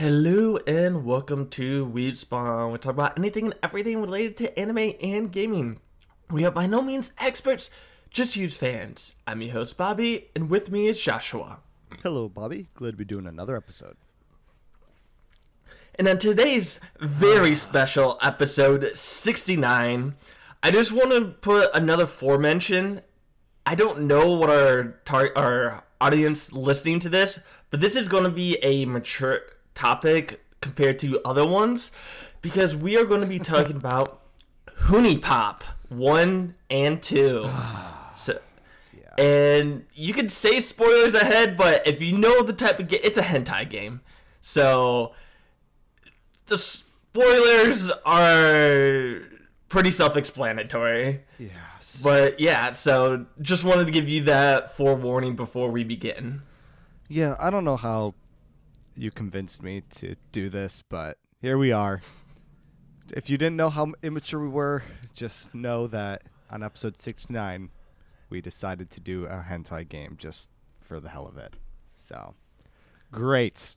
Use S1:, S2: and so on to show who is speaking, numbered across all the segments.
S1: Hello and welcome to Weed Spawn. We talk about anything and everything related to anime and gaming. We are by no means experts, just huge fans. I'm your host Bobby, and with me is Joshua.
S2: Hello, Bobby. Glad to be doing another episode.
S1: And on today's very special episode 69, I just want to put another foremention. I don't know what our tar- our audience listening to this, but this is going to be a mature topic compared to other ones because we are going to be talking about HuniePop 1 and 2. so and you can say spoilers ahead, but if you know the type of game, it's a hentai game. So the spoilers are pretty self-explanatory.
S2: Yes.
S1: But yeah, so just wanted to give you that forewarning before we begin.
S2: Yeah, I don't know how you convinced me to do this, but here we are. If you didn't know how immature we were, just know that on episode 69, we decided to do a hentai game just for the hell of it. So, great.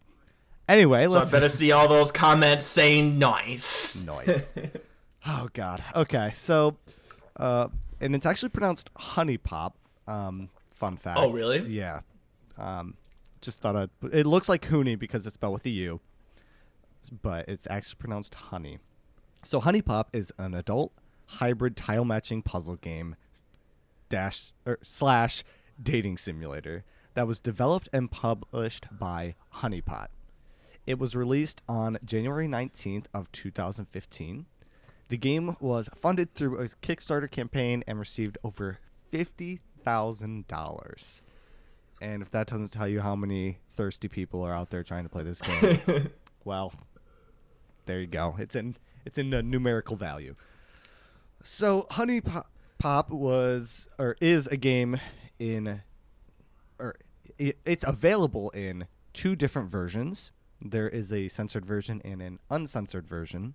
S2: Anyway,
S1: So
S2: let's
S1: I better see all those comments saying nice.
S2: Nice. oh God. Okay, so, uh, and it's actually pronounced honey pop. Um, fun fact.
S1: Oh, really?
S2: Yeah. Um, just thought I'd. It looks like Hoonie because it's spelled with a U, but it's actually pronounced honey. So HuniePop is an adult hybrid tile matching puzzle game dash or slash dating simulator that was developed and published by HuniePot. It was released on January 19th of 2015. The game was funded through a Kickstarter campaign and received over $50,000. And if that doesn't tell you how many thirsty people are out there trying to play this game, well, there you go. It's in it's in a numerical value. So HuniePop, Pop was or is a game in or i it's available in two different versions. There is a censored version and an uncensored version.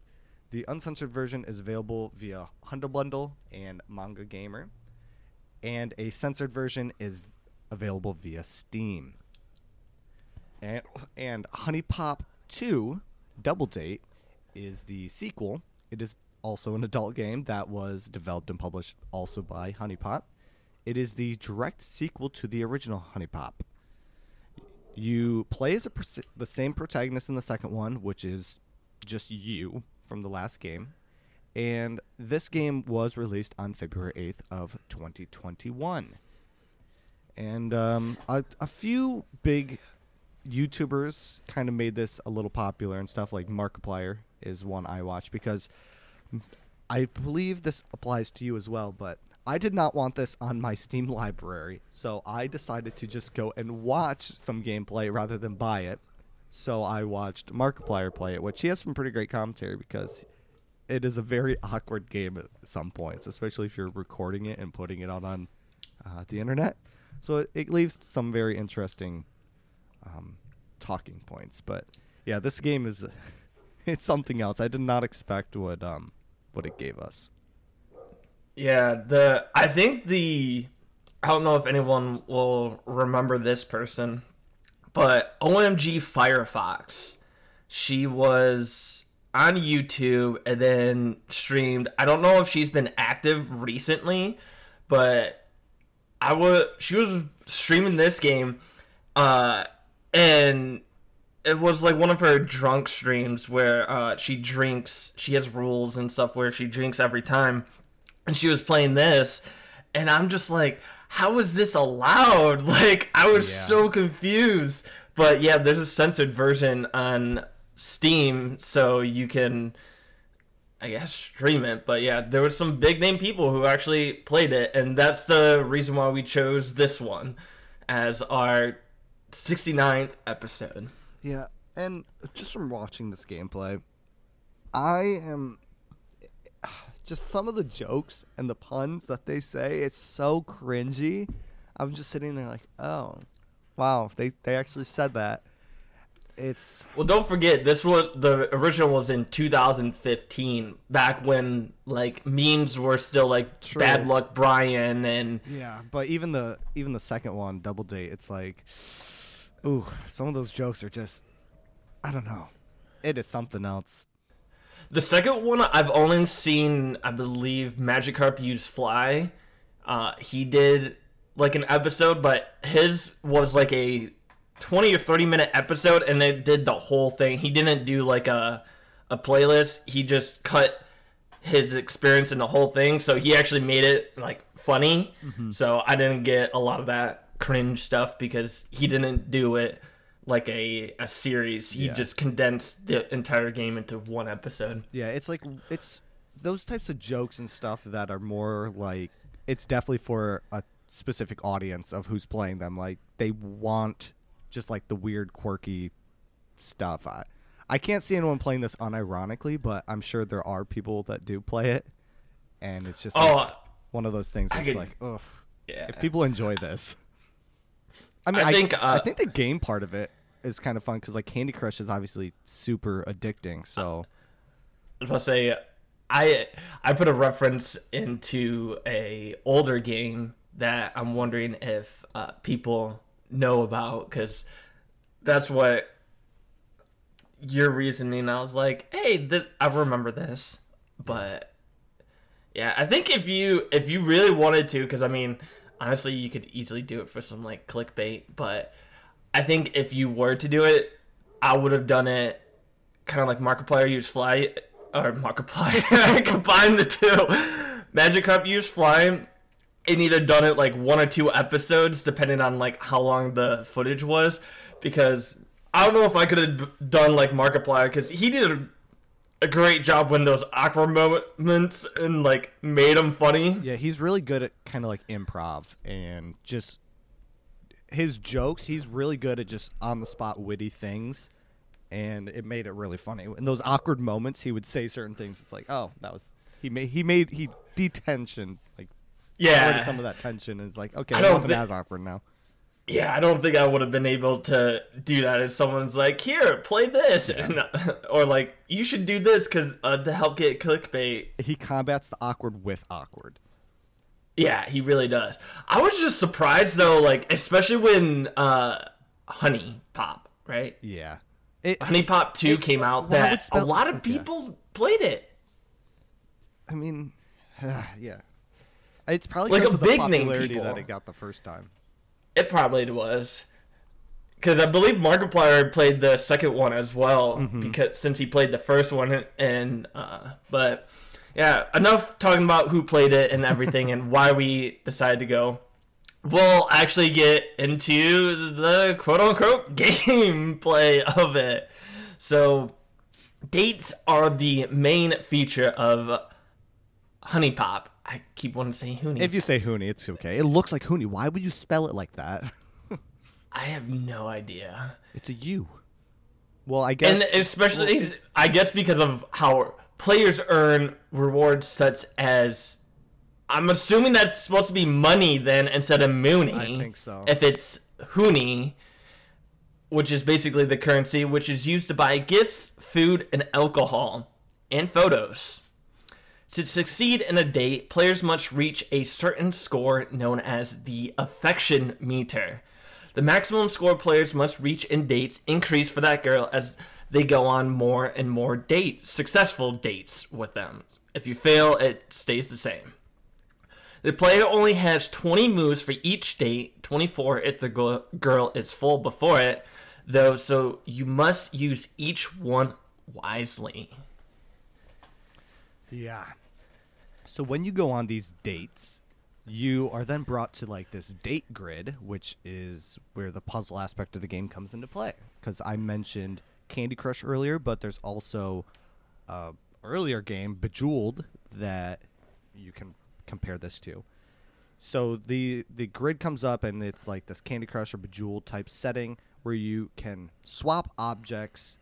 S2: The uncensored version is available via Humble Bundle and Manga Gamer, and a censored version is available via Steam. And and HuniePop 2 Double Date is the sequel. It is also an adult game that was developed and published also by Honey Pop. It is the direct sequel to the original HuniePop. You play as pers- the same protagonist in the second one, which is just you from the last game. And this game was released on February 8th of 2021 and um, a, a few big YouTubers kind of made this a little popular and stuff. Like Markiplier is one I watch because I believe this applies to you as well. But I did not want this on my Steam library, so I decided to just go and watch some gameplay rather than buy it. So I watched Markiplier play it, which he has some pretty great commentary because it is a very awkward game at some points, especially if you're recording it and putting it out on uh, the internet. So it, it leaves some very interesting um, talking points. But yeah, this game is it's something else. I did not expect what um what it gave us.
S1: Yeah, the I think the I don't know if anyone will remember this person, but OMG Firefox. She was on YouTube and then streamed. I don't know if she's been active recently, but I was she was streaming this game uh and it was like one of her drunk streams where uh she drinks she has rules and stuff where she drinks every time. And she was playing this and i'm just like how is this allowed? Like i was
S2: Yeah.
S1: so confused. But yeah there's a censored version on steam so you can i guess stream it but yeah there were some big name people who actually played it and that's the reason why we chose this one as our 69th episode
S2: Yeah, and just from watching this gameplay, I am just some of the jokes and the puns that they say. It's so cringy. I'm just sitting there like, oh, wow, they they actually said that. It's
S1: Well, don't forget this was the original was in 2015, back when like memes were still like
S2: True.
S1: Bad Luck Brian and
S2: yeah, but even the even the second one, Double Date, it's like, ooh, some of those jokes are just, I don't know. it is something else.
S1: The second one I've only seen, I believe, Magikarp use fly. Uh, he did like an episode, but his was like a twenty or thirty minute episode, and they did the whole thing. He didn't do like a a playlist. He just cut his experience in the whole thing, so he actually made it like funny. Mm-hmm. So I didn't get a lot of that cringe stuff because he didn't do it like a a series. He
S2: Yeah.
S1: just condensed the entire game into one episode.
S2: Yeah, it's like it's those types of jokes and stuff that are more like it's definitely for a specific audience of who's playing them. Like they want just like the weird, quirky stuff. I I can't see anyone playing this unironically, but I'm sure there are people that do play it, and it's just like,
S1: Oh,
S2: one of those things.
S1: I
S2: That's
S1: could-
S2: like, ugh.
S1: yeah.
S2: If people enjoy this, I mean,
S1: I
S2: I,
S1: think,
S2: I
S1: uh,
S2: think the game part of it is kind of fun because like Candy Crush is obviously super addicting. So
S1: I was about to say, I I put a reference into a older game that I'm wondering if uh, people know about because that's what your reasoning. I was like, hey, th- I remember this, but yeah, I think if you if you really wanted to, because I mean, honestly, you could easily do it for some like clickbait, but I think if you were to do it, I would have done it kind of like Markiplier use fly or Markiplier combine the two. Magikarp use fly and either done it like one or two episodes depending on like how long the footage was because I don't know if I could have done like Markiplier because he did a, a great job when those awkward moments and like made them funny.
S2: Yeah, he's really good at kind of like improv and just his jokes. He's really good at just on the spot witty things, and it made it really funny. In those awkward moments, he would say certain things. It's like, oh, that was he made he made he detention like got rid
S1: Yeah,
S2: of some of that tension. It's like, okay, it wasn't
S1: thi-
S2: as awkward now.
S1: yeah. I don't think I would have been able to do that if someone's like, "Here, play this," and, or like, "You should do this because uh, to help get clickbait."
S2: He combats the awkward with awkward.
S1: Yeah, he really does. I was just surprised though, like especially when uh Honey Pop, right?
S2: Yeah, it.
S1: HuniePop 2
S2: It's-
S1: came out
S2: well,
S1: that
S2: spell-
S1: a lot of people played it.
S2: I mean, yeah. It's probably
S1: Like a
S2: of the
S1: big name
S2: popularity
S1: people.
S2: that it got the first time.
S1: It probably was. Cuz I believe Markiplier played the second one as well
S2: Mm-hmm.
S1: because since he played the first one and uh but yeah, enough talking about who played it and everything and why we decided to go. We'll actually get into the quote unquote gameplay of it. So, dates are the main feature of HuniePop. I keep wanting to say Hooney.
S2: If you say Hooney, it's okay. It looks like Hooney. Why would you spell it like that?
S1: I have no idea.
S2: It's a U. Well, I guess, And
S1: especially,
S2: well,
S1: I guess because of how players earn rewards such as. I'm assuming that's supposed to be money then instead of Mooney.
S2: I think so.
S1: If it's Hooney, which is basically the currency which is used to buy gifts, food, and alcohol, and photos. To succeed in a date, players must reach a certain score known as the affection meter. The maximum score players must reach in dates increase for that girl as they go on more and more dates, successful dates with them. If you fail, it stays the same. The player only has 20 moves for each date, 24 if the girl is full before it, though, so you must use each one wisely.
S2: Yeah. So when you go on these dates, you are then brought to like this date grid, which is where the puzzle aspect of the game comes into play. Because I mentioned Candy Crush earlier, but there's also a earlier game, Bejeweled, that you can compare this to. So the the grid comes up and it's like this Candy Crush or Bejeweled type setting where you can swap objects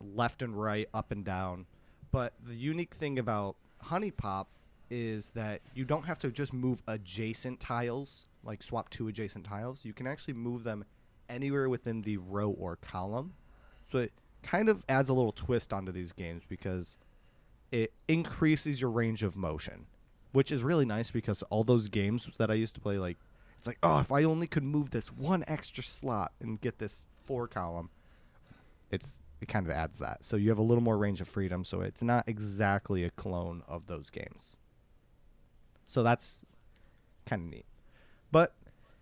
S2: left and right, up and down. But the unique thing about HuniePop is that you don't have to just move adjacent tiles, like swap two adjacent tiles. You can actually move them anywhere within the row or column. So it kind of adds a little twist onto these games because it increases your range of motion, which is really nice because all those games that I used to play, like, it's like, oh, if I only could move this one extra slot and get this four column, it's it kind of adds that. So you have a little more range of freedom. So it's not exactly a clone of those games. So that's kind of neat. But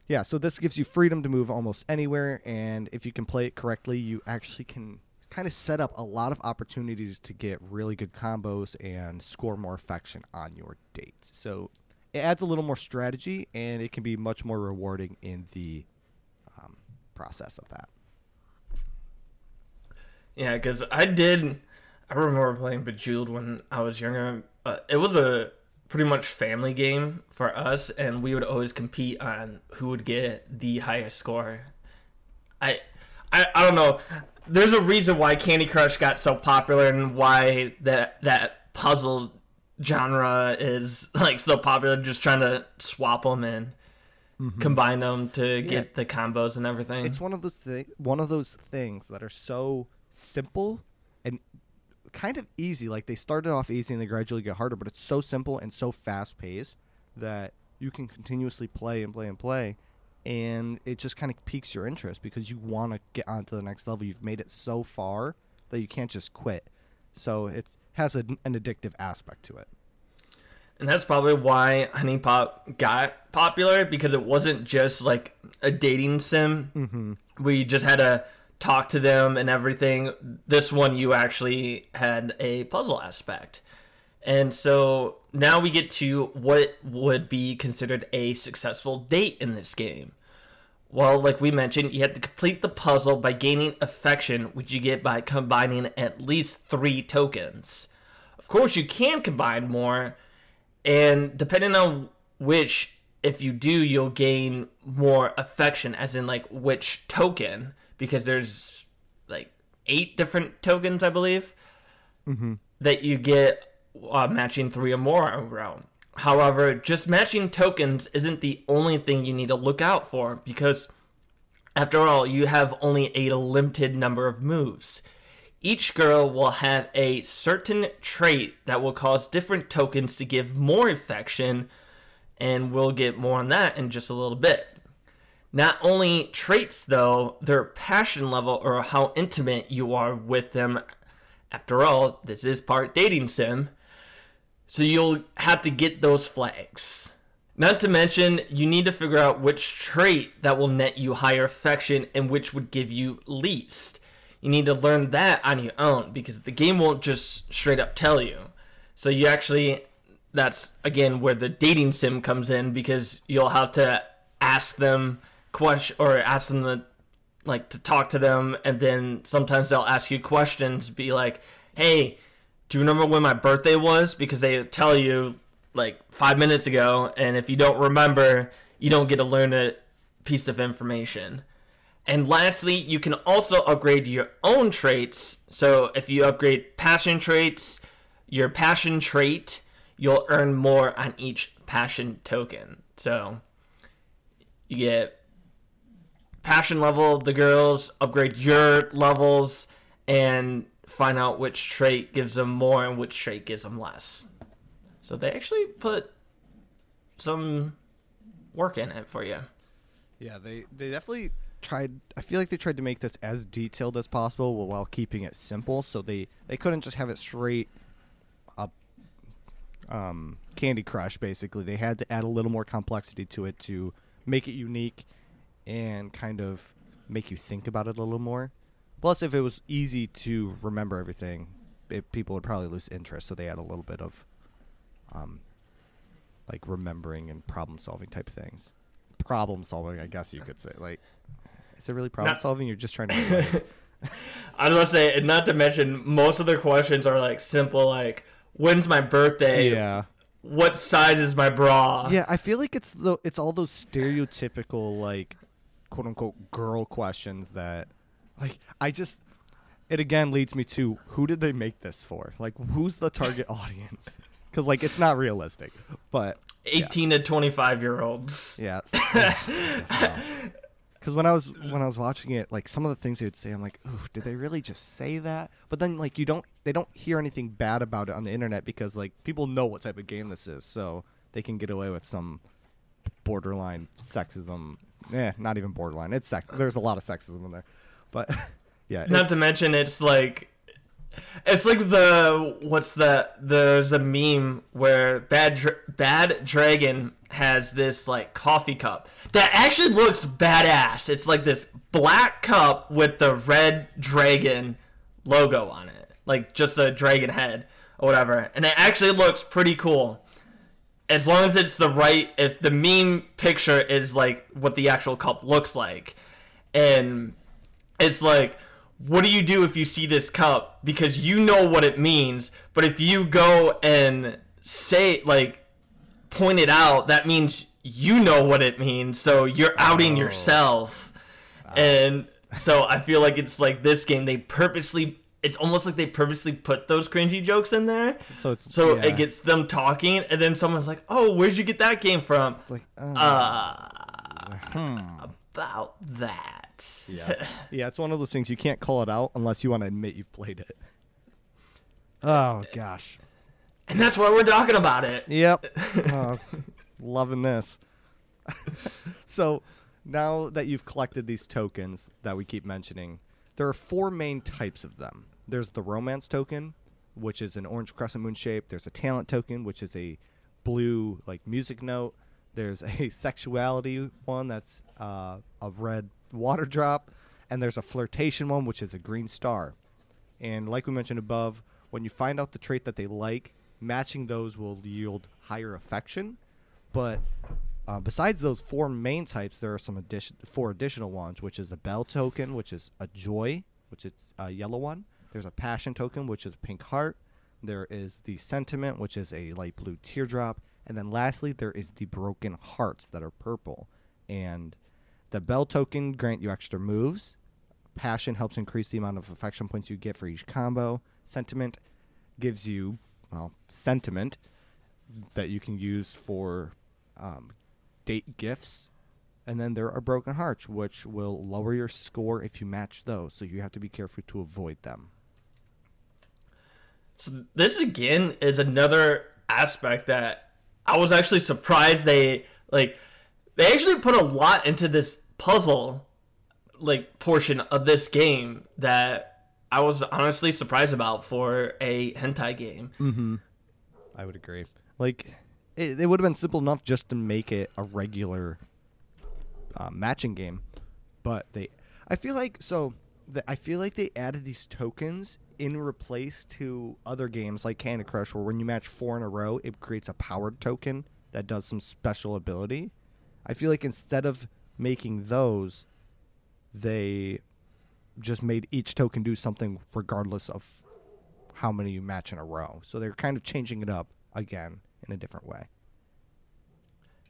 S2: yeah, so this gives you freedom to move almost anywhere, and if you can play it correctly, you actually can kind of set up a lot of opportunities to get really good combos and score more affection on your dates. So it adds a little more strategy, and it can be much more rewarding in the um, process of that.
S1: Yeah, because I did. I remember playing Bejeweled when I was younger. Uh, it was a pretty much family game for us, and we would always compete on who would get the highest score. I, I, I don't know. There's a reason why Candy Crush got so popular and why that that puzzle genre is like so popular. Just trying to swap them and combine them to get the combos and everything.
S2: It's one of those thi- one of those things that are so simple and kind of easy. Like they started off easy and they gradually get harder, but it's so simple and so fast paced that you can continuously play and play and play, and it just kind of piques your interest because you want to get on to the next level. You've made it so far that you can't just quit. So it has a, an addictive aspect to it.
S1: And that's probably why HuniePop got popular because it wasn't just like a dating sim
S2: Mm-hmm.
S1: you just had to talk to them and everything. This one, you actually had a puzzle aspect. And so now we get to what would be considered a successful date in this game. Well, like we mentioned, you have to complete the puzzle by gaining affection, which you get by combining at least three tokens. Of course, you can combine more, and depending on which, if you do, you'll gain more affection, as in like which token, because there's like eight different tokens, I believe, that you get uh, matching three or more around. However, just matching tokens isn't the only thing you need to look out for because, after all, you have only a limited number of moves. Each girl will have a certain trait that will cause different tokens to give more affection, and we'll get more on that in just a little bit. Not only traits, though, their passion level or how intimate you are with them. After all, this is part dating sim. So you'll have to get those flags. Not to mention, you need to figure out which trait that will net you higher affection and which would give you least. You need to learn that on your own because the game won't just straight up tell you. So you actually, that's again where the dating sim comes in because you'll have to ask them question or ask them to like to talk to them and then sometimes they'll ask you questions be like hey do you remember when my birthday was? Because they tell you like five minutes ago and if you don't remember you don't get to learn a piece of information. And lastly you can also upgrade your own traits. So if you upgrade passion traits your passion trait you'll earn more on each passion token. So you get passion level the girls, upgrade your levels, and find out which trait gives them more and which trait gives them less. So they actually put some work in it for you.
S2: Yeah, they they definitely tried. I feel like they tried to make this as detailed as possible while keeping it simple. So they they couldn't just have it straight up um, Candy Crush. Basically, they had to add a little more complexity to it to make it unique and kind of make you think about it a little more. Plus, if it was easy to remember everything, it, people would probably lose interest. So they had a little bit of um, like remembering and problem solving type things. Problem solving, I guess you could say. Like, is it really problem solving? You're just trying to.
S1: I was gonna say, and not to mention, most of their questions are like simple, like when's my birthday?
S2: yeah.
S1: What size is my bra?
S2: Yeah, I feel like it's the it's all those stereotypical like quote unquote girl questions that like I just it again leads me to who did they make this for? Like who's the target audience? Cuz like it's not realistic. But
S1: 18 to 25 year olds.
S2: yeah. Cuz when I was when I was watching it like some of the things they would say I'm like, "Ooh, did they really just say that?" But then like you don't they don't hear anything bad about it on the internet because like people know what type of game this is. So they can get away with some borderline sexism. Eh, not even borderline. It's sex. There's a lot of sexism in there, but Yeah,
S1: Not to mention, it's like it's like the what's the There's a meme where Bad Dra- Bad Dragon has this like coffee cup that actually looks badass. It's like this black cup with the red dragon logo on it, like just a dragon head or whatever, and it actually looks pretty cool. As long as it's the right, if the meme picture is like what the actual cup looks like, and it's like what do you do if you see this cup? Because you know what it means but if you go and say like point it out that means you know what it means so you're outing oh. yourself. And so i feel like it's like this game they purposely it's almost like they purposely put those cringy jokes in there
S2: So it's
S1: so
S2: yeah.
S1: it gets them talking and then someone's like oh where'd you get that game from
S2: It's like uh,
S1: uh about that
S2: yeah, yeah. It's one of those things you can't call it out unless you want to admit you've played it. Oh gosh.
S1: and that's why we're talking about it
S2: Yep. Uh, loving this. so now that you've collected these tokens that we keep mentioning, there are four main types of them. There's the romance token, which is an orange crescent moon shape. There's a talent token, which is a blue like music note. There's a sexuality one that's uh, a red water drop, and there's a flirtation one, which is a green star. And like we mentioned above, when you find out the trait that they like, matching those will yield higher affection. But uh, besides those four main types, there are some addition four additional ones, which is a bell token, which is a joy, which is a yellow one. There's a passion token, which is a pink heart. There is the sentiment, which is a light blue teardrop, and then lastly, there is the broken hearts that are purple. And the bell token grant you extra moves. Passion helps increase the amount of affection points you get for each combo. Sentiment gives you, well, sentiment that you can use for um, date gifts. And then there are broken hearts, which will lower your score if you match those. So you have to be careful to avoid them.
S1: So this again is another aspect that I was actually surprised they like they actually put a lot into this puzzle like portion of this game that I was honestly surprised about for a hentai game.
S2: I would agree. Like, it, it would have been simple enough just to make it a regular uh, matching game, but they, I feel like so. The, I feel like they added these tokens in replace to other games like Candy Crush, where when you match four in a row, it creates a powered token that does some special ability. I feel like instead of making those, they just made each token do something regardless of how many you match in a row. So they're kind of changing it up again in a different way.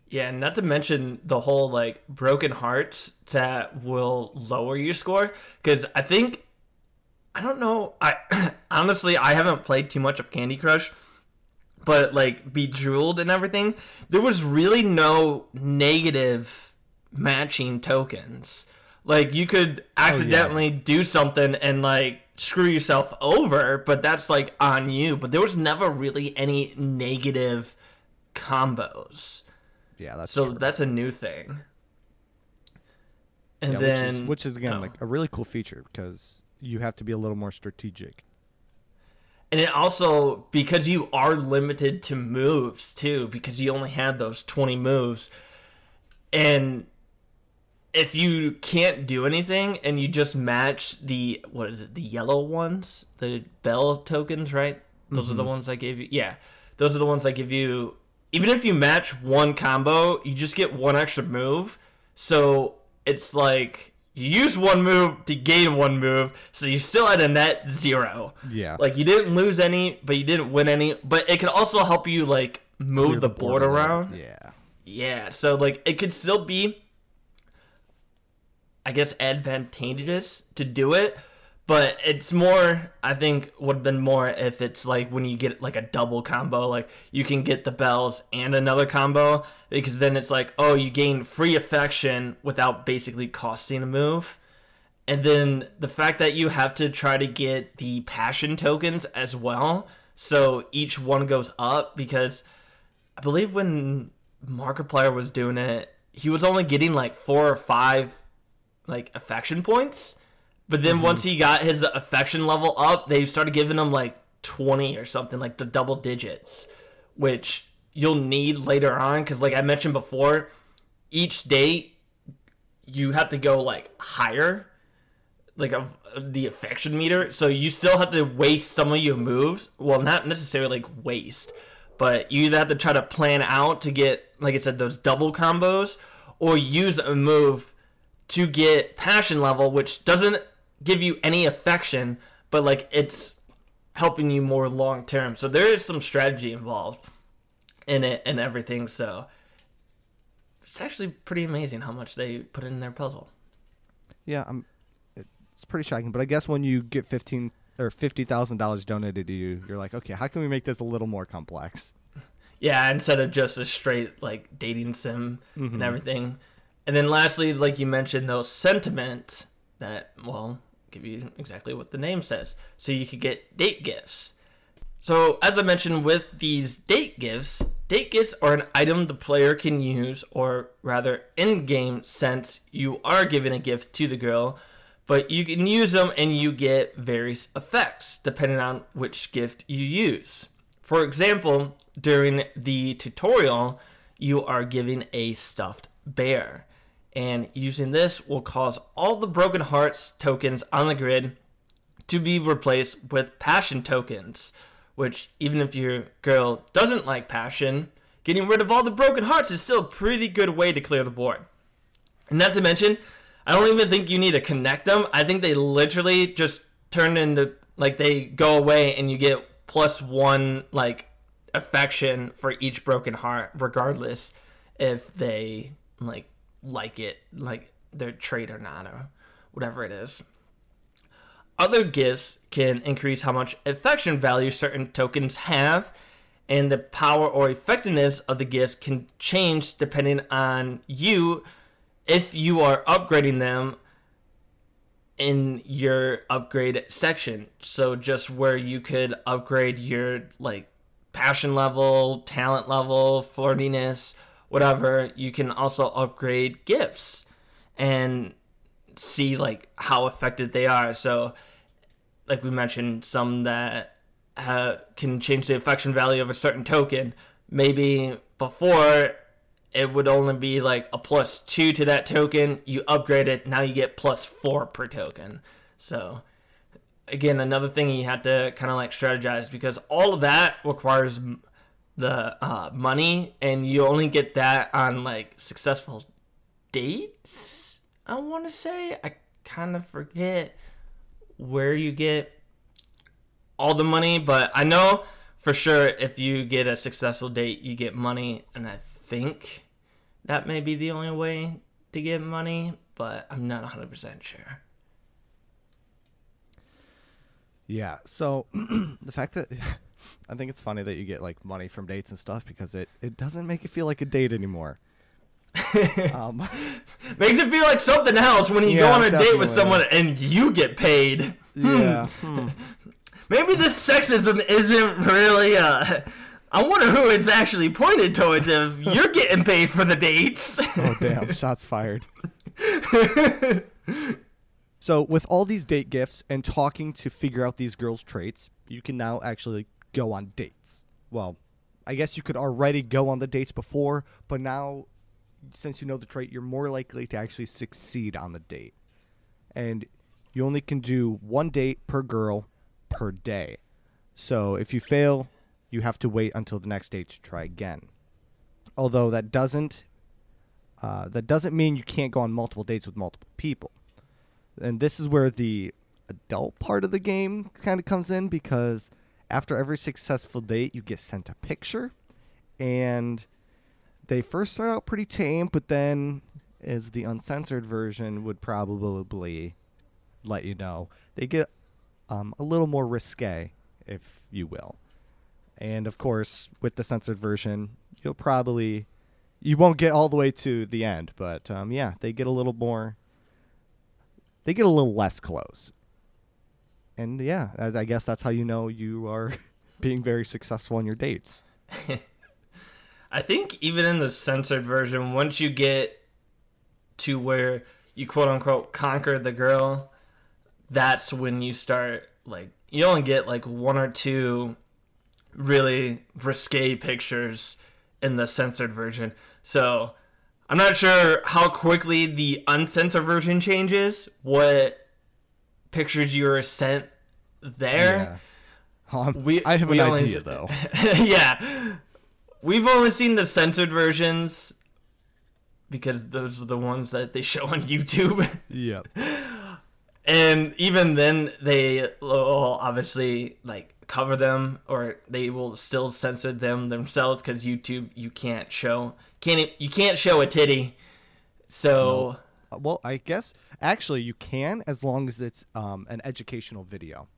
S1: Yeah, and not to mention the whole like broken hearts that will lower your score because I think I don't know. I honestly I haven't played too much of Candy Crush, but like Bejeweled and everything, there was really no negative matching tokens. Like you could oh, accidentally do something and like screw yourself over, but that's like on you. But there was never really any negative combos.
S2: Yeah, that's
S1: So
S2: true.
S1: that's a new thing. And
S2: Yeah,
S1: then,
S2: which is, which is again
S1: oh.
S2: like a really cool feature because you have to be a little more strategic.
S1: and it also because you are limited to moves too, because you only have those twenty moves, and if you can't do anything and you just match the what is it, the yellow ones, the bell tokens, right? Those are the mm-hmm. ones I gave you. Yeah, those are the ones I give you. Even if you match one combo, you just get one extra move. So it's like you use one move to gain one move, so you still had a net zero.
S2: Yeah.
S1: Like you didn't lose any, but you didn't win any. But it can also help you like move
S2: Clear
S1: the, board, around.
S2: Yeah.
S1: Yeah, so like it could still be I guess advantageous to do it, but it's more I think would have been more if it's like when you get like a double combo, like you can get the bells and another combo because then it's like, oh, you gain free affection without basically costing a move. And then the fact that you have to try to get the passion tokens as well, so each one goes up because I believe when Markiplier was doing it, he was only getting like four or five like affection points, But then mm-hmm. once he got his affection level up, they started giving him like 20 or something, like the double digits, which you'll need later on. Because, like I mentioned before, each date you have to go like higher, like of the affection meter. So you still have to waste some of your moves. Well, not necessarily like waste, but you either have to try to plan out to get, like I said, those double combos, or use a move to get passion level, which doesn't give you any affection, but like it's helping you more long term. So there is some strategy involved in it and everything. So it's actually pretty amazing how much they put in their puzzle.
S2: Yeah, I'm. It's pretty shocking, but I guess when you get fifteen or fifty thousand dollars donated to you, you're like, okay, how can we make this a little more complex?
S1: Yeah, instead of just a straight like dating sim and mm-hmm. everything. And then lastly, like you mentioned, those sentiment that well give you exactly what the name says. So you could get date gifts. So as I mentioned with these date gifts, date gifts are an item the player can use, or rather, in-game sense, you are giving a gift to the girl, but you can use them and you get various effects depending on which gift you use. For example, during the tutorial, you are given a stuffed bear. And using this will cause all the Broken Hearts tokens on the grid to be replaced with passion tokens. Which, even if your girl doesn't like passion, getting rid of all the broken hearts is still a pretty good way to clear the board. And not to mention, I don't even think you need to connect them. I think they literally just turn into like they go away and you get plus one like affection for each broken heart, regardless if they like like it, like their trait or not, or whatever it is. Other gifts can increase how much affection value certain tokens have, and the power or effectiveness of the gift can change depending on you if you are upgrading them in your upgrade section. So just where you could upgrade your like passion level, talent level, flirtiness, whatever, you can also upgrade gifts and see like how affected they are. So like we mentioned, some that ha- can change the affection value of a certain token. Maybe before it would only be like a plus two to that token. You upgrade it, now you get plus four per token. So, again, another thing you have to kind of like strategize because all of that requires the uh, money, and you only get that on like successful dates. I want to say I kind of forget where you get all the money, but I know for sure if you get a successful date, you get money, and I think that may be the only way to get money, but I'm not 100% sure.
S2: Yeah. So the fact that I think it's funny that you get like money from dates and stuff because it it doesn't make it feel like a date anymore. um,
S1: Makes it feel like something else when you go on a date with someone and you get paid.
S2: yeah. hmm.
S1: Maybe this sexism isn't really uh I wonder who it's actually pointed towards if you're getting paid for the dates.
S2: Oh damn! Shots fired. so with all these date gifts and talking to figure out these girls' traits, you can now actually go on dates. Well, I guess you could already go on the dates before, but now since you know the trait, you're more likely to actually succeed on the date. And you only can do one date per girl per day. So if you fail, you have to wait until the next date to try again. Although that doesn't uh, that doesn't mean you can't go on multiple dates with multiple people. And this is where the adult part of the game kind of comes in because after every successful date, you get sent a picture, and they first start out pretty tame, but then, as the uncensored version would probably let you know, they get um, a little more risque, if you will. And of course, with the censored version, you'll probably you won't get all the way to the end, but um, yeah, they get a little more. They get a little less close. And yeah, I, guess that's how you know you are being very successful on your dates.
S1: I think even in the censored version, once you get to where you quote unquote conquer the girl, that's when you start like you only get like one or two really risque pictures in the censored version. So I'm not sure how quickly the uncensored version changes, what pictures you are sent there.
S2: Yeah. Um,
S1: We-
S2: I have
S1: we
S2: an idea though.
S1: yeah. We've only seen the censored versions because those are the ones that they show on YouTube.
S2: yep.
S1: and even then they will obviously like cover them or they will still censor them themselves cuz YouTube you can't show can't you can't show a titty. So
S2: Uh, Well, I guess actually you can as long as it's um, an educational video.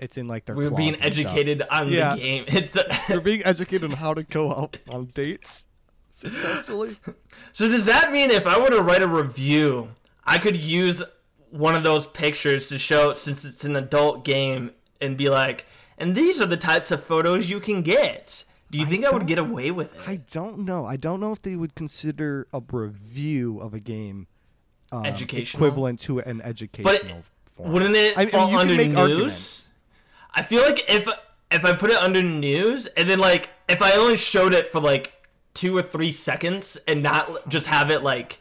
S2: It's in like their.
S1: we're being educated on
S2: Yeah.
S1: the game. It's
S2: We're being educated on how to go out on dates successfully.
S1: So does that mean if I were to write a review, I could use one of those pictures to show since it's an adult game and be like, and these are the types of photos you can get. Do you think I, would get away with it?
S2: I don't know. I don't know if they would consider a review of a game um,
S1: Educational?
S2: equivalent to an educational form.
S1: Wouldn't it
S2: I mean,
S1: fall
S2: you can
S1: under news? I feel like if if I put it under news and then like if I only showed it for like two or three seconds and not just have it like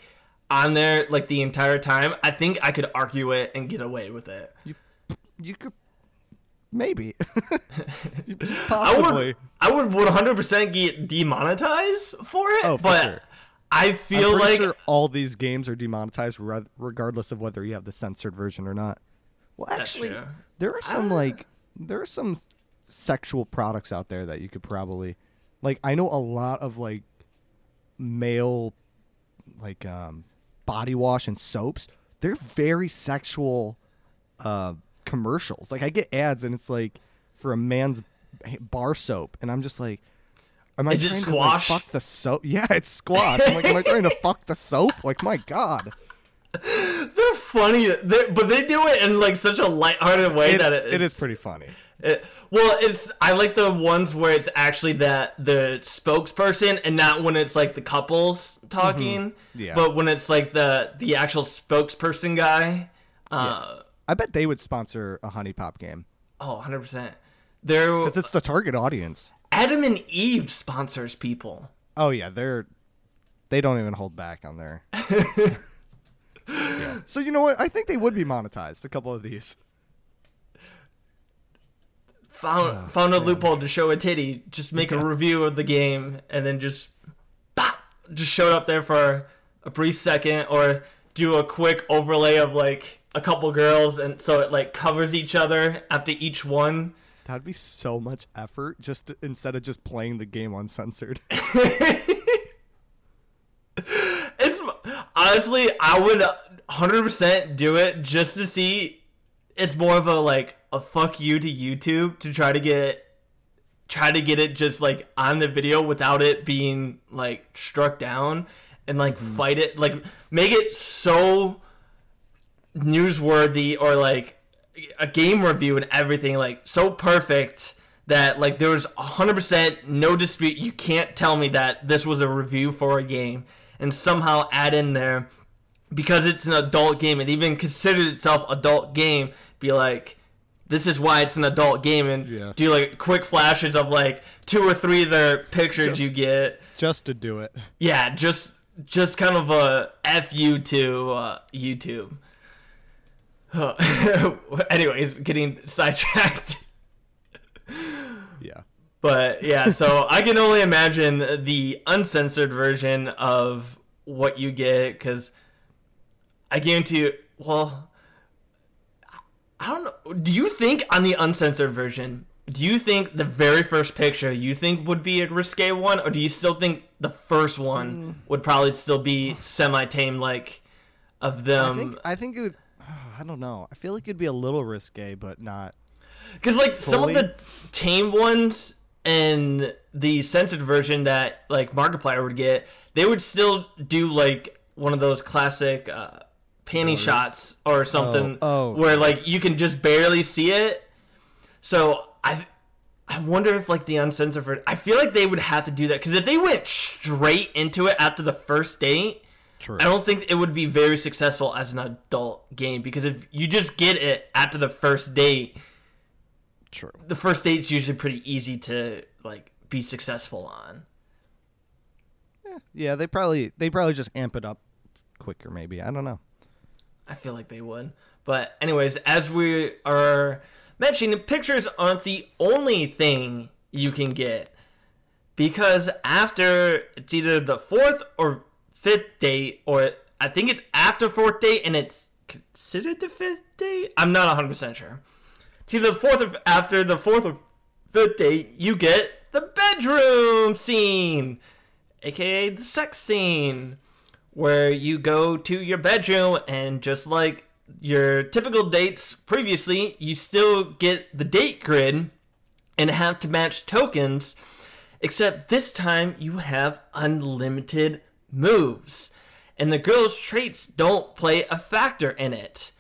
S1: on there like the entire time, I think I could argue it and get away with it.
S2: You could maybe
S1: I
S2: possibly.
S1: would I would 100% get demonetized for it,
S2: Oh, for
S1: but
S2: sure.
S1: I feel like
S2: sure all these games are demonetized re- regardless of whether you have the censored version or not. Well, actually, there are some like there are some sexual products out there that you could probably like. I know a lot of like male like um, body wash and soaps. They're very sexual uh, commercials. Like I get ads and it's like for a man's bar soap, and I'm just like. Am I
S1: Is it
S2: trying
S1: squash?
S2: To, like, fuck the soap? Yeah, it's squash. I'm like, am I trying to fuck the soap? Like, my god.
S1: They're funny, they but they do it in like such a lighthearted way
S2: It,
S1: that it,
S2: it is pretty funny.
S1: it- well, it's I like the ones where it's actually that the spokesperson and not when it's like the couples talking.
S2: Mm-hmm. Yeah.
S1: But when it's like the the actual spokesperson guy. Uh,
S2: I bet they would sponsor a HuniePop game
S1: Oh, 100 percent. They're
S2: because it's the target audience.
S1: Adam and Eve sponsors people.
S2: Oh yeah, they're they don't even hold back on their. Yeah. So you know what? I think they would be monetized. A couple of these.
S1: found ah, found a loophole to show a titty. Just make a review of the game and then just bop, just show it up there for a brief second, or do a quick overlay of like a couple girls, and so it like covers each other after each one.
S2: That'd be so much effort just to, instead of just playing the game uncensored.
S1: It's honestly, I would 100% do it just to see. It's more of a like a fuck you to YouTube to try to get try to get it just like on the video without it being like struck down and like mm-hmm. fight it like make it so newsworthy or like a game review and everything like so perfect that like there was 100% no dispute you can't tell me that this was a review for a game and somehow add in there because it's an adult game and even considered itself adult game be like this is why it's an adult game and
S2: Yeah.
S1: do like quick flashes of like two or three of the pictures
S2: Just-
S1: you get
S2: just to do it.
S1: yeah just just kind of a fu to uh, youtube anyways getting sidetracked. But yeah so i can only imagine the uncensored version of what you get because i guarantee you well i don't know do you think on the uncensored version do you think the very first picture you think would be a risque one or do you still think the first one mm. would probably still be semi-tame like of them
S2: I think I think it would. I don't know. I feel like it'd be a little risque, but not.
S1: Because like some of the tame ones and the censored version that like Markiplier would get, they would still do like one of those classic uh, panty
S2: Blurs?
S1: shots or something,
S2: Oh, oh,
S1: where like you can just barely see it. So I, I wonder if like the uncensored version. I feel like they would have to do that because if they went straight into it after the first date,
S2: True.
S1: I don't think it would be very successful as an adult game because if you just get it after the first date,
S2: True.
S1: the first date's usually pretty easy to like be successful on.
S2: Yeah, they probably they probably just amp it up quicker. Maybe I don't know.
S1: I feel like they would. But anyways, as we are mentioning, the pictures aren't the only thing you can get. Because after it's either the fourth or fifth date, or I think it's after fourth date and it's considered the fifth date? I'm not 100% sure. Either the fourth or after the fourth or fifth date, you get the bedroom scene, aka the sex scene where you go to your bedroom and just like your typical dates previously, you still get the date grid and have to match tokens, except this time you have unlimited moves. And the girl's traits don't play a factor in it.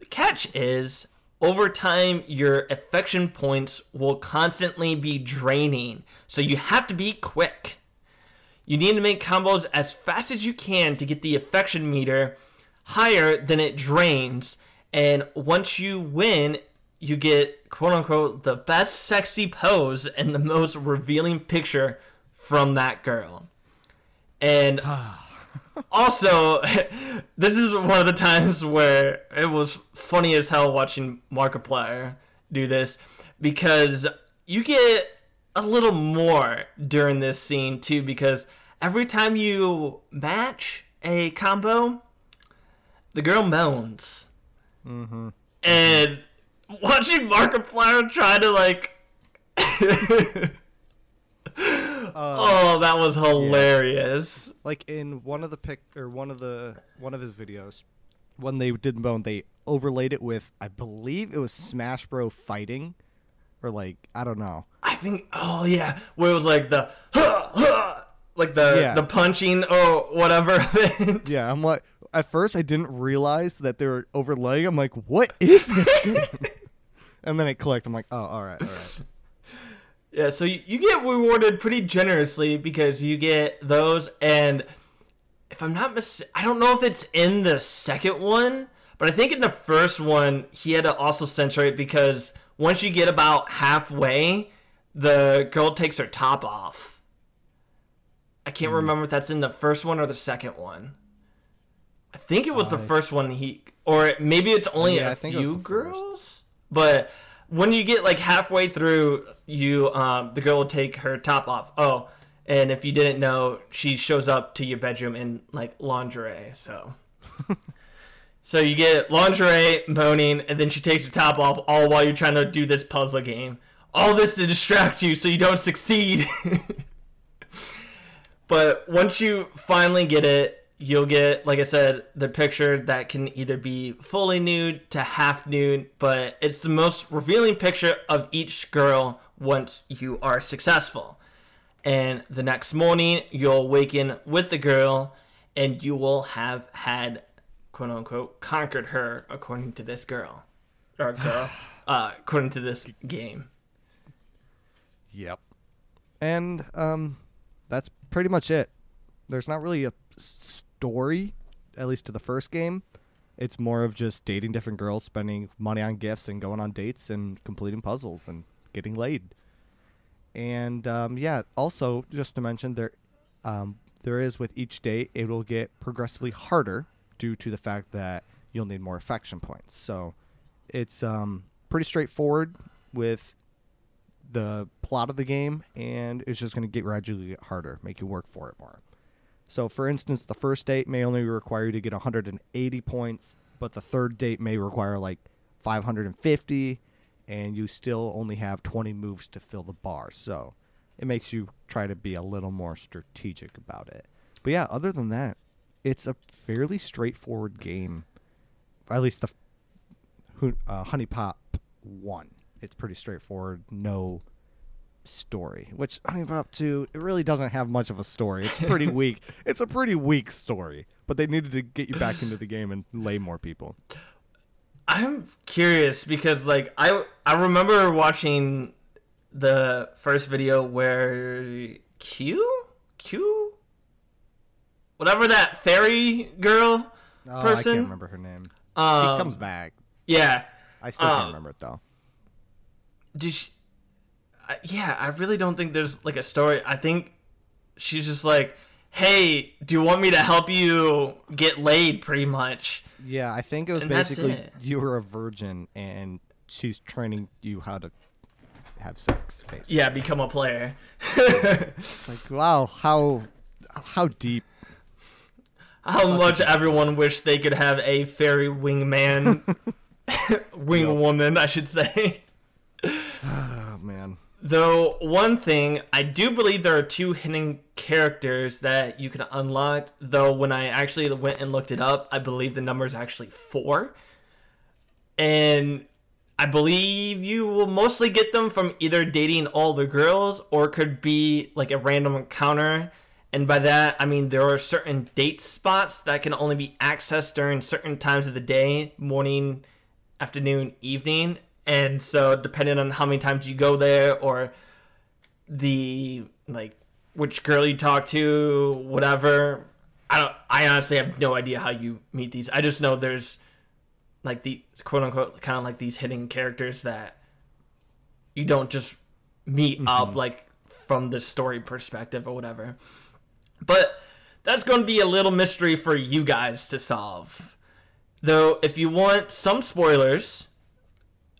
S1: The catch is, over time, your affection points will constantly be draining, so you have to be quick. You need to make combos as fast as you can to get the affection meter higher than it drains. And once you win, you get quote unquote the best sexy pose and the most revealing picture from that girl. And ah. Also, this is one of the times where it was funny as hell watching Markiplier do this because you get a little more during this scene too because every time you match a combo, the girl moans. Mm-hmm. And watching Markiplier try to like. Uh, oh, that was hilarious.
S2: Like in one of the pic or one of the one of his videos, when they did bone, they overlaid it with I believe it was Smash Bro fighting, or like I don't know.
S1: I think. Oh yeah, where it was like the. like the
S2: Yeah.
S1: the punching or whatever.
S2: Yeah, I'm like at first I didn't realize that they were overlaying. I'm like, what is this? and then it clicked. I'm like, oh, all right, all right.
S1: Yeah, so you, you get rewarded pretty generously because you get those, and if I'm not mis, I don't know if it's in the second one, but I think in the first one he had to also censor it because once you get about halfway, the girl takes her top off. I can't hmm. remember if that's in the first one or the second one. I think it was the first one he, or maybe it's only
S2: Yeah,
S1: a
S2: I think it was
S1: few
S2: the first.
S1: girls. But when you get like halfway through, you um, the girl will take her top off. Oh, and if you didn't know, she shows up to your bedroom in like lingerie. So, so you get lingerie, moaning, and then she takes her top off, all while you're trying to do this puzzle game. All this to distract you so you don't succeed. but once you finally get it, you'll get, like I said, the picture that can either be fully nude to half nude, but it's the most revealing picture of each girl once you are successful. And the next morning, you'll awaken with the girl, and you will have had, quote unquote, conquered her, according to this girl. Or girl, uh, according to this game.
S2: Yep. And um, that's pretty much it. There's not really a story, at least to the first game. It's more of just dating different girls, spending money on gifts, and going on dates and completing puzzles and getting laid. And um, yeah, also just to mention there, um, there is with each date it will get progressively harder due to the fact that you'll need more affection points. So it's um, pretty straightforward with the plot of the game, and it's just going to get gradually get harder, make you work for it more. So, for instance, the first date may only require you to get 180 points, but the third date may require like 550, and you still only have 20 moves to fill the bar. So, it makes you try to be a little more strategic about it. But yeah, other than that, it's a fairly straightforward game. At least the uh, HuniePop one. It's pretty straightforward. No story. Which HuniePop 2. it really doesn't have much of a story. It's pretty weak. It's a pretty weak story. But they needed to get you back into the game and lay more people.
S1: I'm curious because like I I remember watching the first video where Q Q whatever that fairy girl
S2: Oh, I
S1: person.
S2: can't remember her name.
S1: Um,
S2: she comes back.
S1: Yeah.
S2: I still can't
S1: um,
S2: remember it though.
S1: Did she? Yeah, I really don't think there's like a story. I think she's just like, "Hey, do you want me to help you get laid?" Pretty much.
S2: Yeah, I think it was
S1: and
S2: basically
S1: it.
S2: you were a virgin and she's training you how to have sex. Basically.
S1: Yeah, become a player.
S2: Like wow, how how deep.
S1: How much everyone wished they could have a fairy wingman, wing woman, I should say. Though one thing, I do believe there are two hidden characters that you can unlock. Though when I actually went and looked it up, I believe the number is actually four. And I believe you will mostly get them from either dating all the girls or could be like a random encounter. And by that, I mean there are certain date spots that can only be accessed during certain times of the day morning, afternoon, evening. And so, depending on how many times you go there or the like which girl you talk to, whatever. I don't. I honestly have no idea how you meet these. I just know there's like the quote unquote kind of like these hidden characters that you don't just meet up mm-hmm. like from the story perspective or whatever. But that's going to be a little mystery for you guys to solve. Though, if you want some spoilers,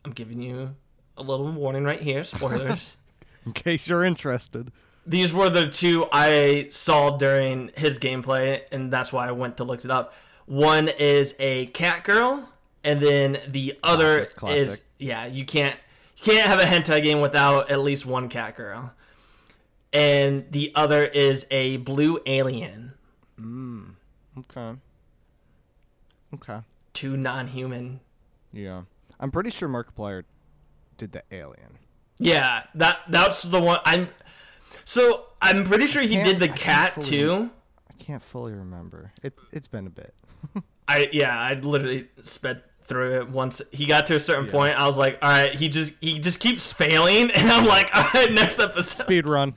S1: I'm giving you a little warning right here. Spoilers.
S2: In case you're interested.
S1: These were the two I saw during his gameplay, and that's why I went to look it up. One is a cat girl, and then the other
S2: Classic,
S1: is yeah. You can't you can't have a hentai game without at least one cat girl, and the other is a blue alien, Mm.
S2: Okay. Okay.
S1: two non-human.
S2: Yeah. I'm pretty sure Markiplier did the alien.
S1: Yeah, that that's the one. I'm so I'm pretty sure he did the
S2: I
S1: cat
S2: fully-
S1: too.
S2: I can't fully remember. It it's been a bit.
S1: I yeah, I literally sped through it once he got to a certain
S2: Yeah.
S1: point. I was like, all right, he just he just keeps failing, and I'm like, all right, next episode.
S2: Speed run.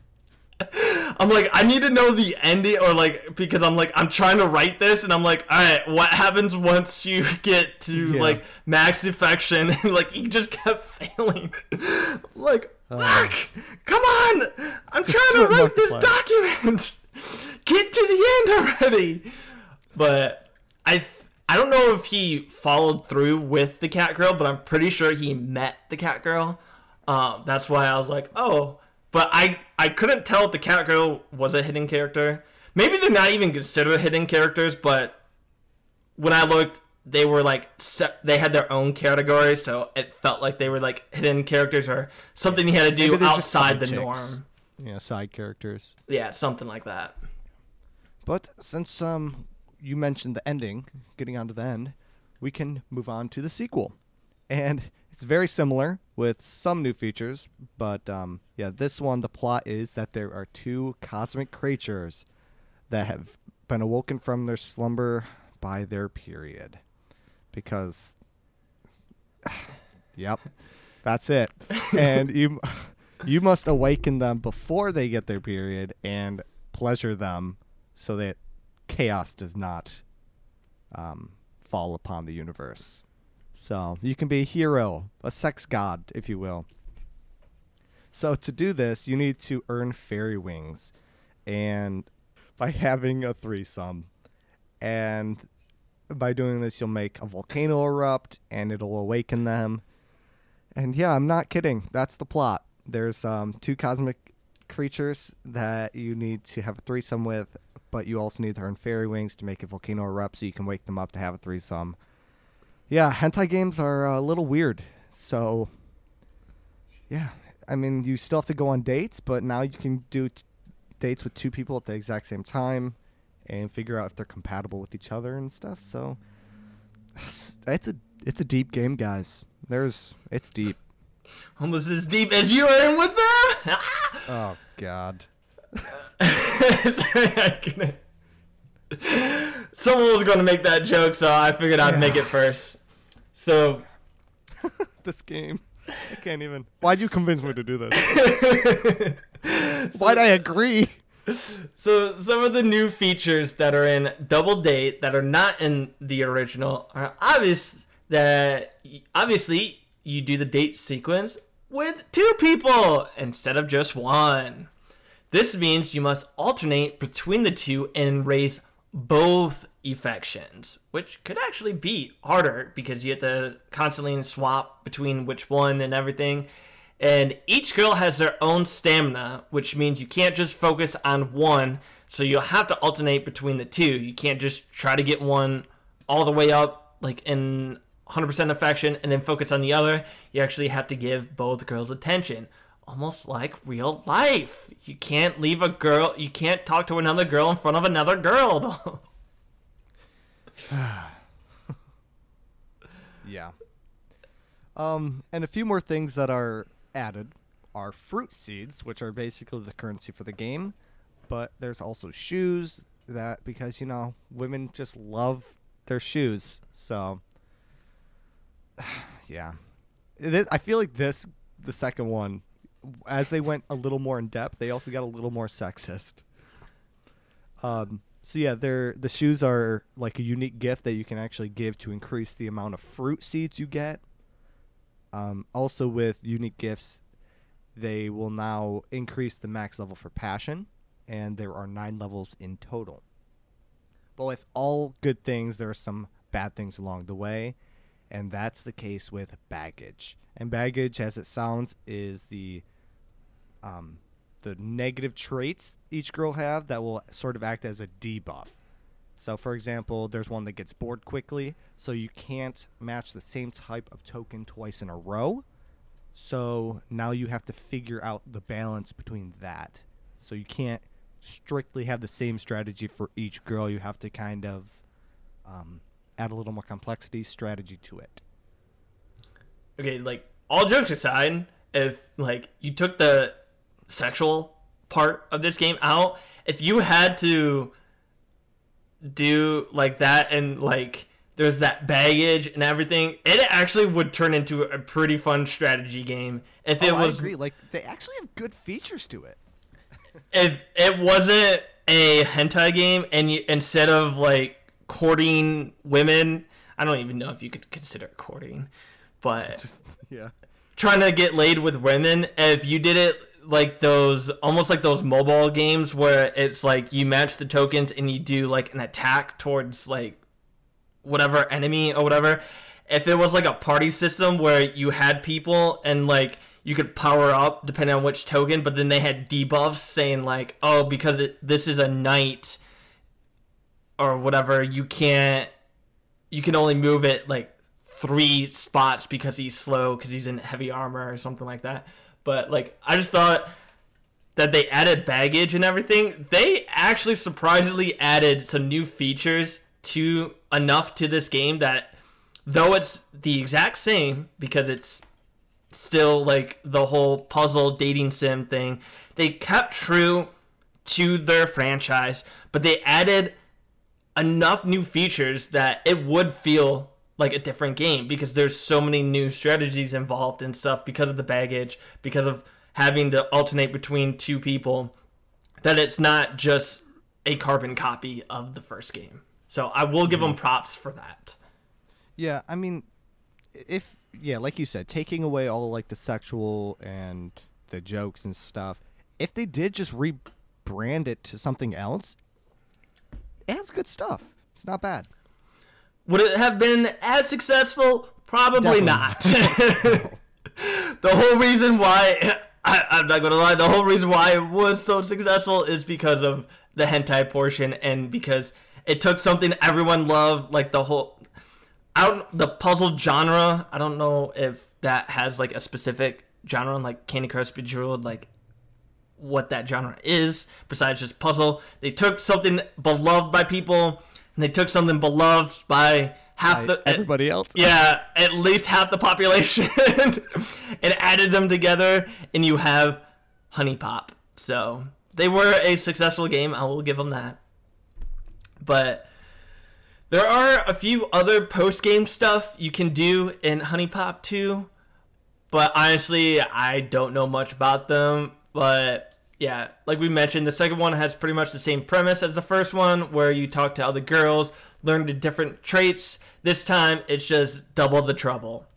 S1: I'm like, I need to know the ending, or like because I'm like I'm trying to write this, and I'm like, all right, what happens once you get to
S2: Yeah.
S1: like max defection? And like he just kept failing. Like, fuck, come on, I'm trying to write this document. Get to the end already. But I th- I don't know if he followed through with the cat girl, but I'm pretty sure he met the cat girl. Um, that's why I was like, oh. But I I couldn't tell if the cat girl was a hidden character. Maybe they're not even considered hidden characters, but when I looked, they were like they had their own category, so it felt like they were like hidden characters or something you had to do
S2: Maybe they're just
S1: outside the
S2: side
S1: norm.
S2: Yeah, side characters.
S1: Yeah, something like that.
S2: But since um you mentioned the ending, getting on to the end, we can move on to the sequel. And it's very similar with some new features, but um yeah, this one the plot is that there are two cosmic creatures that have been awoken from their slumber by their period. Because Yep. That's it. and you you must awaken them before they get their period and pleasure them so that chaos does not um, fall upon the universe. So you can be a hero, a sex god, if you will. So to do this, you need to earn fairy wings, and by having a threesome, and by doing this, you'll make a volcano erupt, and it'll awaken them. And yeah, I'm not kidding. That's the plot. There's um, two cosmic creatures that you need to have a threesome with, but you also need to earn fairy wings to make a volcano erupt so you can wake them up to have a threesome. Yeah, hentai games are a little weird. So, yeah, I mean, you still have to go on dates, but now you can do t- dates with two people at the exact same time and figure out if they're compatible with each other and stuff. So, it's a it's a deep game, guys. There's it's deep.
S1: Almost as deep as you are in with them.
S2: Oh God.
S1: Sorry, I couldn't. Someone was going to make that joke, so I figured I'd make it first. So,
S2: this game. I can't even. Why'd you convince me to do this? Why'd I agree?
S1: So some of the new features that are in Double Date that are not in the original are obvious that obviously you do the date sequence with two people instead of just one. This means you must alternate between the two and raise both affections, which could actually be harder because you have to constantly swap between which one and everything. And each girl has their own stamina, which means you can't just focus on one, so you'll have to alternate between the two. You can't just try to get one all the way up, like in 100% affection, and then focus on the other. You actually have to give both girls attention. Almost like real life. You can't leave a girl, you can't talk to another girl in front of another girl.
S2: Yeah. Um, and a few more things that are added are fruit seeds, which are basically the currency for the game. But there's also shoes that because you know women just love their shoes, so yeah. I feel like this the second one, as they went a little more in depth, they also got a little more sexist. Um, so yeah, they're the shoes are like a unique gift that you can actually give to increase the amount of fruit seeds you get. Um, also with unique gifts, they will now increase the max level for passion, and there are nine levels in total. But with all good things, there are some bad things along the way, and that's the case with baggage. And baggage, as it sounds, is the um, the negative traits each girl have that will sort of act as a debuff. So, for example, there's one that gets bored quickly, so you can't match the same type of token twice in a row. So now you have to figure out the balance between that. So you can't strictly have the same strategy for each girl. You have to kind of um, add a little more complexity strategy to it.
S1: okay, like all jokes aside, if like you took the sexual part of this game out, if you had to do like that and like there's that baggage and everything, it actually would turn into a pretty fun strategy game if it
S2: oh,
S1: was
S2: I agree. Like they actually have good features to it.
S1: if it wasn't a hentai game and you, instead of like courting women, I don't even know if you could consider courting, but
S2: Just yeah.
S1: trying to get laid with women if you did it like those almost like those mobile games where it's like you match the tokens and you do like an attack towards like whatever enemy or whatever if it was like a party system where you had people and like you could power up depending on which token but then they had debuffs saying like oh because it, this is a knight or whatever you can't you can only move it like three spots because he's slow because he's in heavy armor or something like that. But like I just thought that they added baggage and everything. They actually surprisingly added some new features to enough to this game that though it's the exact same because it's still like the whole puzzle dating sim thing, they kept true to their franchise, but they added enough new features that it would feel like a different game because there's so many new strategies involved and stuff because of the baggage, because of having to alternate between two people, that it's not just a carbon copy of the first game. So I will give them mm-hmm. props for that.
S2: Yeah, I mean, if yeah, like you said, taking away all like the sexual and the jokes and stuff, if they did just rebrand it to something else, it has good stuff. It's not bad.
S1: Would it have been as successful? Probably
S2: Definitely
S1: not. the whole reason why I, I'm not gonna lie, the whole reason why it was so successful is because of the hentai portion and because it took something everyone loved, like the whole out the puzzle genre. I don't know if that has like a specific genre, like Candy Crush Bejeweled, like what that genre is besides just puzzle. They took something beloved by people and they took something beloved by half the
S2: Everybody else.
S1: yeah, at least half the population and added them together and you have HuniePop. So, they were a successful game. I will give them that. But there are a few other post game stuff you can do in HuniePop 2, but honestly, I don't know much about them. But yeah, like we mentioned, the second one has pretty much the same premise as the first one, where you talk to other girls, learn the different traits. This time, it's just double the trouble.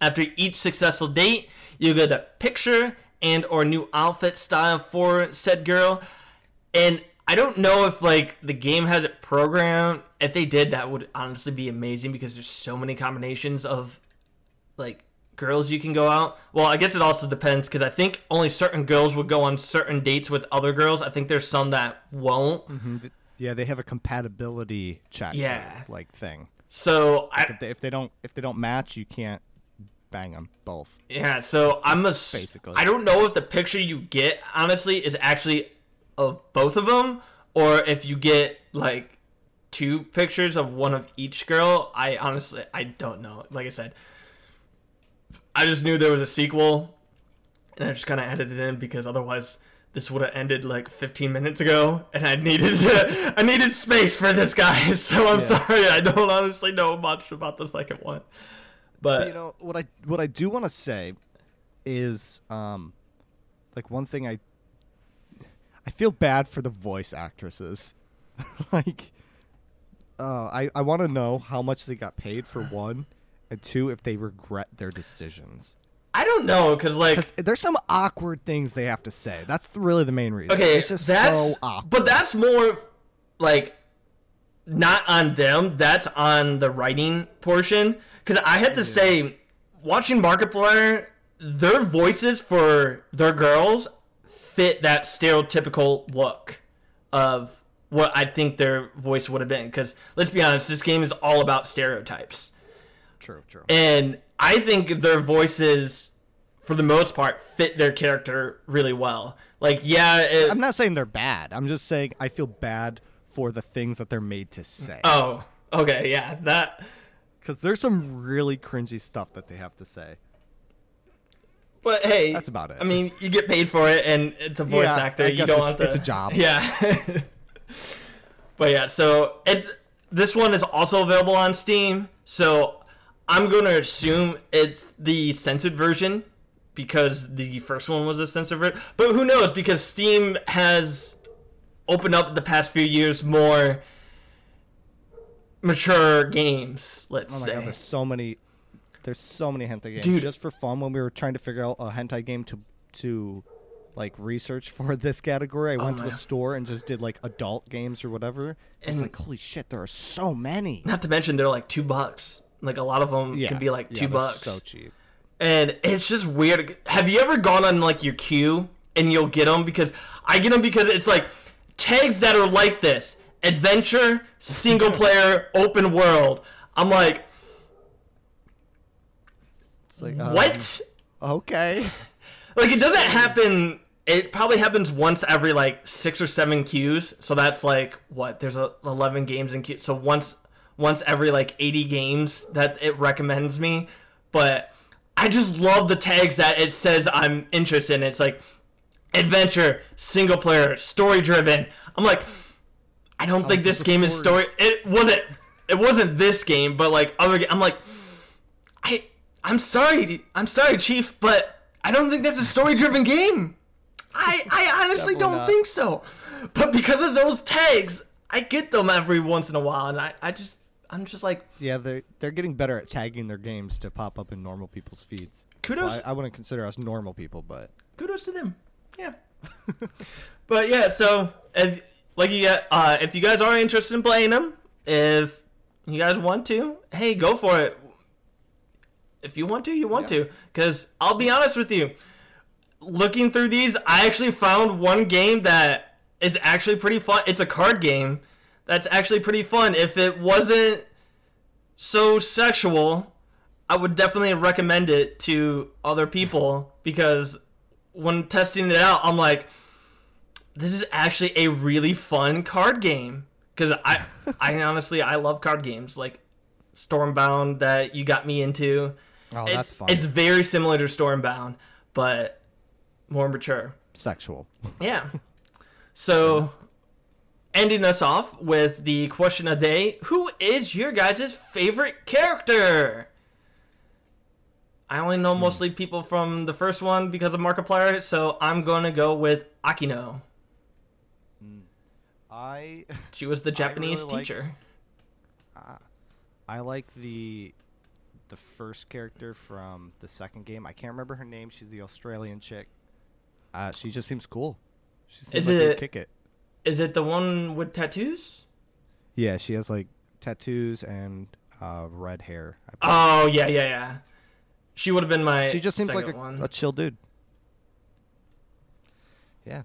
S1: After each successful date, you get a picture and or new outfit style for said girl. And I don't know if like the game has it programmed. If they did, that would honestly be amazing because there's so many combinations of like girls you can go out. Well, I guess it also depends because I think only certain girls would go on certain dates with other girls. I think there's some that won't.
S2: Mm-hmm. Yeah, they have a compatibility check.
S1: Yeah.
S2: like thing.
S1: So I
S2: If they, if they don't if they don't match, you can't bang them both.
S1: yeah. So I'm a
S2: Basically.
S1: I don't know if the picture you get honestly is actually of both of them or if you get like two pictures of one of each girl. I honestly I don't know. Like I said, I just knew there was a sequel, and I just kind of added it in because otherwise this would have ended like 15 minutes ago, and I needed to, I needed space for this guy. So I'm
S2: Yeah.
S1: sorry, I don't honestly know much about the second one. But
S2: you know what I what I do want to say is um like one thing I I feel bad for the voice actresses. like uh I I want to know how much they got paid for one and two if they regret their decisions.
S1: I don't know because like
S2: 'Cause there's some awkward things they have to say. That's really the main reason.
S1: okay,
S2: it's just
S1: that's
S2: so awkward.
S1: but that's more like not on them. That's on the writing portion because I had to say watching Markiplier, their voices for their girls fit that stereotypical look of what I think their voice would have been. Because let's be honest, this game is all about stereotypes.
S2: True, true.
S1: And I think their voices, for the most part, fit their character really well. Like, yeah, it,
S2: I'm not saying they're bad. I'm just saying I feel bad for the things that they're made to say.
S1: oh, okay, yeah, that.
S2: Because there's some really cringy stuff that they have to say.
S1: But hey,
S2: That's about it.
S1: I mean, you get paid for it, and it's a voice
S2: Yeah,
S1: actor.
S2: I
S1: you don't
S2: it's-
S1: want to.
S2: it's a job.
S1: Yeah. but yeah, so it's this one is also available on Steam. So I'm gonna assume it's the censored version because the first one was a censored version. But who knows? Because Steam has opened up the past few years more mature games. Let's
S2: Oh my
S1: say.
S2: god, there's so many there's so many hentai games.
S1: Dude.
S2: Just for fun when we were trying to figure out a hentai game to to like research for this category, I oh went to the store and just did like adult games or whatever.
S1: And-
S2: like, holy shit, there are so many.
S1: Not to mention they're like two bucks. Like a lot of them
S2: Yeah,
S1: can be like two
S2: they're
S1: bucks.
S2: So cheap.
S1: and it's just weird. Have you ever gone on like your queue and you'll get them because I get them because it's like tags that are like this: adventure, single player, open world. I'm like,
S2: It's like um,
S1: what?
S2: Okay.
S1: Like it doesn't happen. It probably happens once every like six or seven queues. So that's like what? There's a, eleven games in queue. So once once every like eighty games that it recommends me. But I just love the tags that it says I'm interested in. It's like adventure, single player, story driven. I'm like, I don't oh, think
S2: this
S1: this
S2: is a
S1: game is
S2: story.
S1: story. It wasn't. It wasn't this game, but like other. ga- I'm like, I I'm sorry, I'm sorry, Chief, but I don't think that's a story-driven game. I I honestly don't
S2: not.
S1: think so. But because of those tags, I get them every once in a while, and I I just I'm just like
S2: Yeah, they're they're getting better at tagging their games to pop up in normal people's feeds.
S1: kudos
S2: Well, I, I wouldn't consider us normal people, but
S1: kudos to them. Yeah. but yeah, so if like you uh if you guys are interested in playing them, if you guys want to, hey, go for it. If you want to, you want
S2: Yeah.
S1: to. Because I'll be honest with you, looking through these, I actually found one game that is actually pretty fun. It's a card game that's actually pretty fun. If it wasn't so sexual, I would definitely recommend it to other people because when testing it out, I'm like, this is actually a really fun card game. Because I, I honestly, I love card games like Stormbound that you got me into.
S2: oh, that's fun.
S1: It's very similar to Stormbound, but more mature.
S2: sexual.
S1: Yeah. So, ending us off with the question of the day Who is your guys' favorite character? I only know mostly people from the first one because of Markiplier, so I'm gonna go with Akino.
S2: I
S1: She was the Japanese
S2: really like-
S1: teacher.
S2: I like the the first character from the second game. I can't remember her name. She's the Australian chick. Uh, she just seems cool. She seems
S1: Is
S2: like
S1: it-
S2: kick it?
S1: Is it the one with tattoos?
S2: Yeah, she has like tattoos and uh, red hair.
S1: Oh yeah, yeah, yeah. She would have been my.
S2: she just seems like a, a chill dude. Yeah.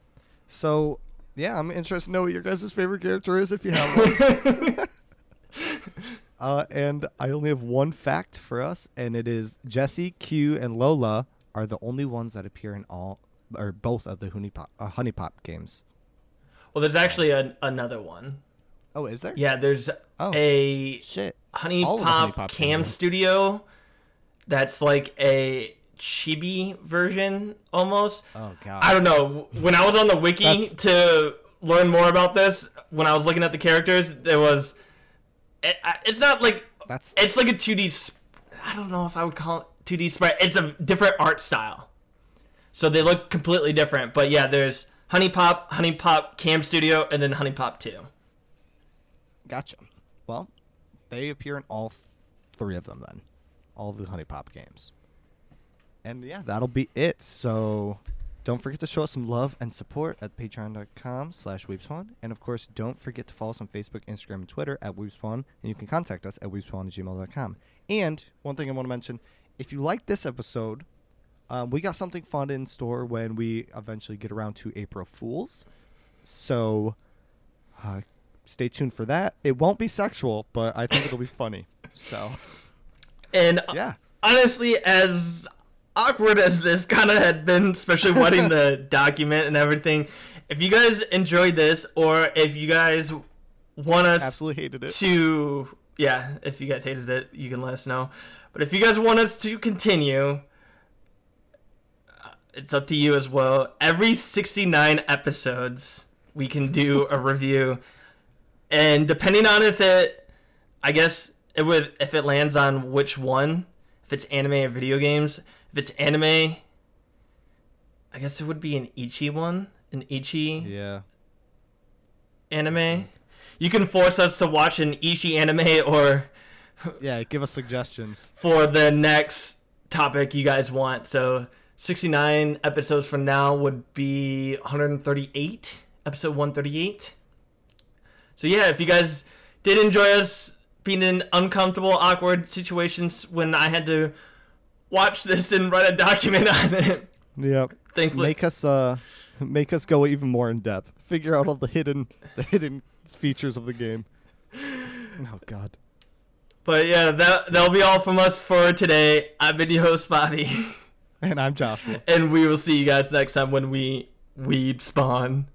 S2: So yeah, I'm interested to know what your guys' favorite character is if you have one. uh, and I only have one fact for us, and it is Jessie, Kyu, and Lola are the only ones that appear in all or both of the HuniePop, uh, games.
S1: Well, there's actually a, another one.
S2: Oh, is there?
S1: Yeah, there's
S2: Oh.
S1: a
S2: Shit.
S1: Honey
S2: All
S1: Pop,
S2: Honey Pop
S1: Cam. Studio. That's like a chibi version almost.
S2: Oh god.
S1: I don't know. When I was on the wiki
S2: That's-
S1: to learn more about this, when I was looking at the characters, there was. Eh, it, it's not like
S2: That's
S1: it's like a 2D. sp- I don't know if I would call it 2D sprite. It's a different art style, so they look completely different. But yeah, there's HuniePop, Honey Pop Cam Studio, and then HuniePop Two.
S2: Gotcha. Well, they appear in all th- three of them then. All the Honey Pop games. And yeah, that'll be it. So don't forget to show us some love and support at patreon.com slash weepspawn. And of course, don't forget to follow us on Facebook, Instagram, and Twitter at weepspawn. And you can contact us at weepspawn at gmail.com. And one thing I want to mention, if you like this episode, um, we got something fun in store when we eventually get around to April Fools. So uh, stay tuned for that. It won't be sexual, but I think it'll be funny. So
S1: And
S2: yeah,
S1: honestly, as awkward as this kind of had been, especially writing the document and everything, if you guys enjoyed this, or if you guys want us
S2: absolutely hated it.
S1: to, yeah, if you guys hated it, you can let us know. But if you guys want us to continue, uh, it's up to you as well. Every 69 episodes, we can do a review. And depending on if it, I guess it would, if it lands on which one, if it's anime or video games. If it's anime, I guess it would be an ecchi one, an ecchi
S2: Yeah,
S1: anime. Mm-hmm. You can force us to watch an ecchi anime or
S2: yeah. Give us suggestions.
S1: for the next topic you guys want. So 69 episodes from now would be 138, episode 138. So yeah, if you guys did enjoy us being in uncomfortable, awkward situations when I had to watch this and write a document on it,
S2: Yep.
S1: thankfully.
S2: Make us uh, make us go even more in depth. Figure out all the hidden the hidden features of the game. Oh God.
S1: But yeah, that that'll be all from us for today. I've been your host, Bobby,
S2: And I'm Joshua.
S1: and we will see you guys next time when we weed spawn.